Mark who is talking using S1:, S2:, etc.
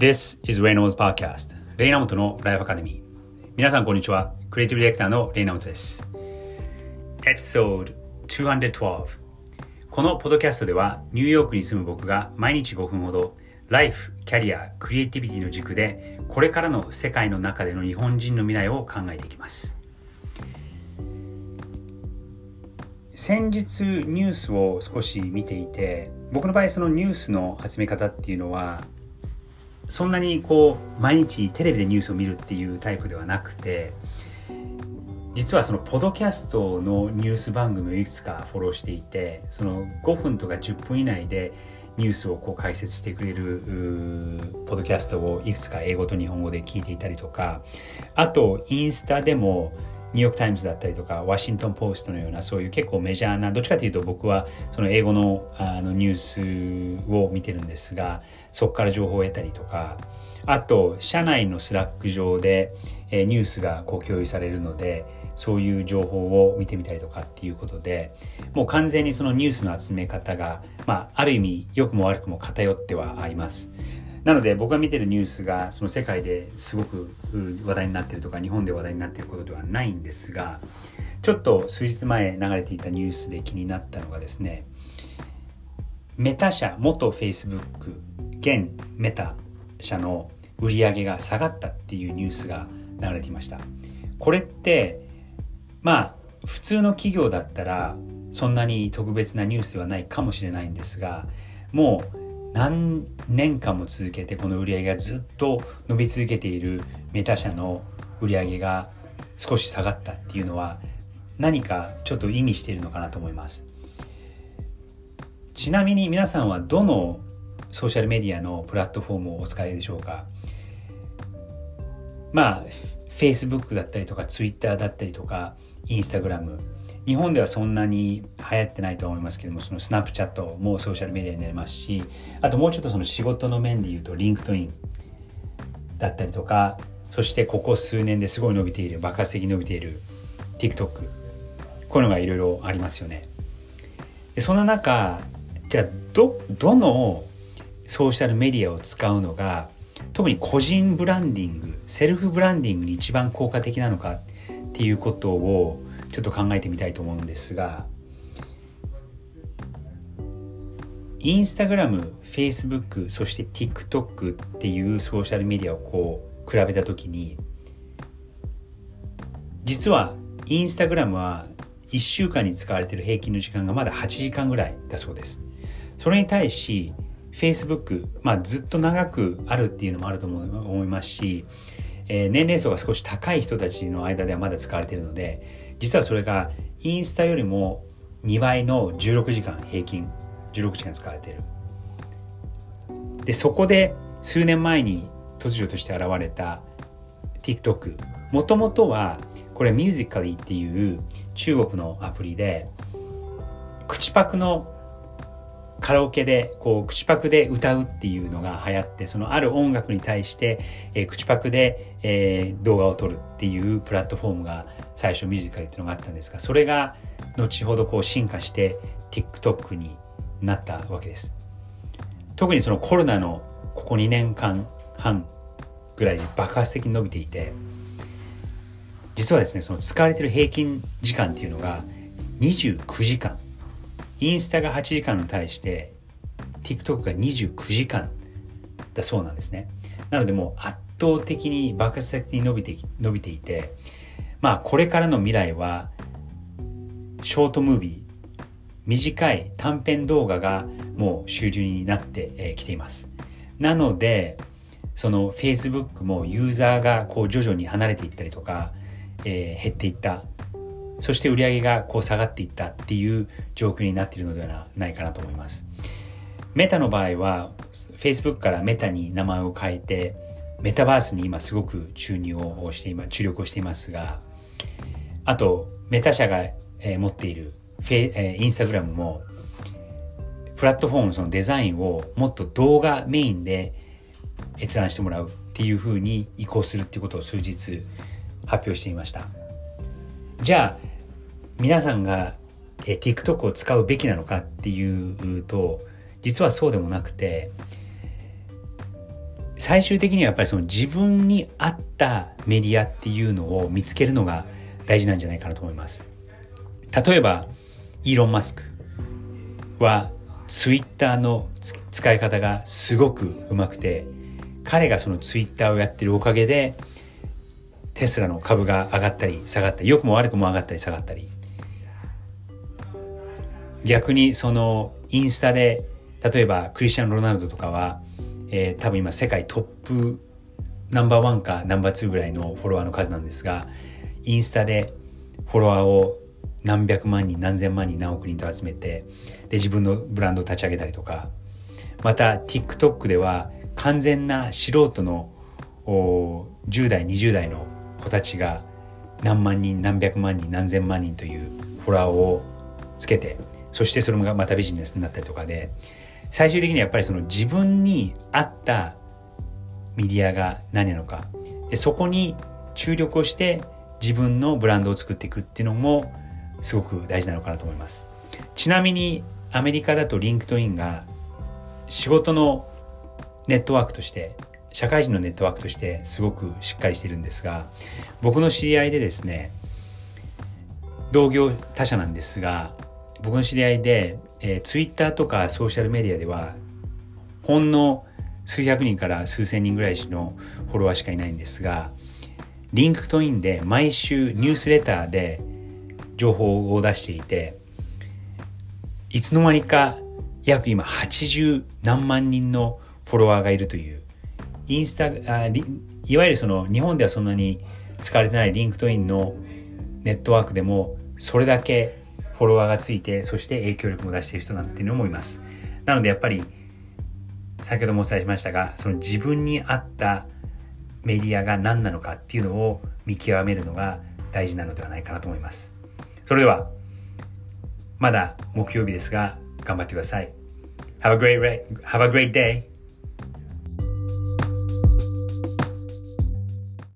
S1: This is Reynolds Podcast レイナモトのライフアカデミー皆さんこんにちは。クリエイティブディレクターのレイナモトです。エピソード212このポッドキャストではニューヨークに住む僕が毎日5分ほどライフ、キャリア、クリエイティビティの軸でこれからの世界の中での日本人の未来を考えていきます。先日ニュースを少し見ていて僕の場合そのニュースの集め方っていうのはそんなにこう毎日テレビでニュースを見るっていうタイプではなくて実はそのポドキャストのニュース番組をいくつかフォローしていてその5分とか10分以内でニュースをこう解説してくれるポドキャストをいくつか英語と日本語で聞いていたりとかあとインスタでもニューヨーク・タイムズだったりとかワシントン・ポストのようなそういう結構メジャーなどっちかというと僕はその英語のあのニュースを見てるんですがそこから情報を得たりとかあと社内の Slack 上で、えニュースがこう共有されるのでそういう情報を見てみたりとかっていうことでもう完全にそのニュースの集め方が、まあ、ある意味良くも悪くも偏ってはあります。なので僕が見てるニュースがその世界ですごく話題になってるとか日本で話題になってることではないんですがちょっと数日前流れていたニュースで気になったのがですねメタ社元フェイスブック現メタ社の売り上げが下がったっていうニュースが流れていました。これってまあ普通の企業だったらそんなに特別なニュースではないかもしれないんですがもう何年間も続けてこの売り上げがずっと伸び続けているメタ社の売り上げが少し下がったっていうのは何かちょっと意味しているのかなと思います。ちなみに皆さんはどのソーシャルメディアのプラットフォームをお使いでしょうか。まあ Facebook だったりとか Twitter だったりとか Instagram 日本ではそんなに流行ってないと思いますけどもその Snapchat もソーシャルメディアになりますしあともうちょっとその仕事の面で言うと LinkedIn だったりとかそしてここ数年ですごい伸びている爆発的に伸びている TikTok こういうのがいろいろありますよね。でそんな中じゃあどどのソーシャルメディアを使うのが特に個人ブランディングセルフブランディングに一番効果的なのかっていうことをちょっと考えてみたいと思うんですがインスタグラム、フェイスブック、そして TikTok っていうソーシャルメディアをこう比べたときに実はインスタグラムは1週間に使われている平均の時間がまだ8時間ぐらいだそうです。それに対し Facebook、まあずっと長くあるっていうのもあると思いますし、えー、年齢層が少し高い人たちの間ではまだ使われているので実はそれがインスタよりも2倍の16時間平均16時間使われている。でそこで数年前に突如として現れた TikTok もともとはこれ Musically っていう中国のアプリで口パクのカラオケでこう口パクで歌うっていうのが流行ってそのある音楽に対して、えー、口パクで、えー、動画を撮るっていうプラットフォームが最初ミュージカルっていうのがあったんですがそれが後ほどこう進化して TikTok になったわけです。特にそのコロナのここ2年間半ぐらいで爆発的に伸びていて実はですねその使われてる平均時間っていうのが29時間インスタが8時間に対して TikTok が29時間だそうなんですね。なのでもう圧倒的に爆発的に伸びて伸びていてまあこれからの未来はショートムービー短い短編動画がもう主流になってきています。なのでその Facebook もユーザーがこう徐々に離れていったりとか、えー、減っていったそして売り上げがこう下がっていったっていう状況になっているのではないかなと思います。メタの場合は Facebook からメタに名前を変えてメタバースに今すごく注入をして今注力をしていますがあとメタ社が、持っているフェ、えー、インスタグラムもプラットフォームのそのデザインをもっと動画メインで閲覧してもらうっていうふうに移行するっていうことを数日発表していましたじゃあ皆さんがえ TikTok を使うべきなのかっていうと実はそうでもなくて最終的にはやっぱりその自分に合ったメディアっていうのを見つけるのが大事なんじゃないかなと思います。例えば、イーロン・マスクはツイッターの使い方がすごくうまくて、彼がそのツイッターをやってるおかげで、テスラの株が上がったり下がったり、良くも悪くも上がったり下がったり。逆にそのインスタで、例えばクリスチャン・ロナルドとかは、えー、多分今世界トップナンバーワンかナンバーツーぐらいのフォロワーの数なんですが、インスタでフォロワーを何百万人、何千万人、何億人と集めて、で、自分のブランドを立ち上げたりとか、また TikTok では完全な素人の10代、20代の子たちが何万人、何百万人、何千万人というフォロワーをつけて、そしてそれがまたビジネスになったりとかで、最終的にはやっぱりその自分に合ったメディアが何なのか、でそこに注力をして自分のブランドを作っていくっていうのもすごく大事なのかなと思います。ちなみにアメリカだと LinkedIn が仕事のネットワークとして社会人のネットワークとしてすごくしっかりしてるんですが僕の知り合いでですね同業他社なんですが僕の知り合いで、えー、ツイッターとかソーシャルメディアではほんの数百人から数千人ぐらいのフォロワーしかいないんですがリンクトインで毎週ニュースレターで情報を出していていつの間にか約今80何万人のフォロワーがいるというインスタあいわゆるその日本ではそんなに使われてないリンクトインのネットワークでもそれだけフォロワーがついてそして影響力も出している人なんていうのもいます。なのでやっぱり先ほどもお伝えしましたがその自分に合ったメディアが何なのかっていうのを見極めるのが大事なのではないかなと思います。それではまだ木曜日ですが頑張ってください。Have a great, have a great day.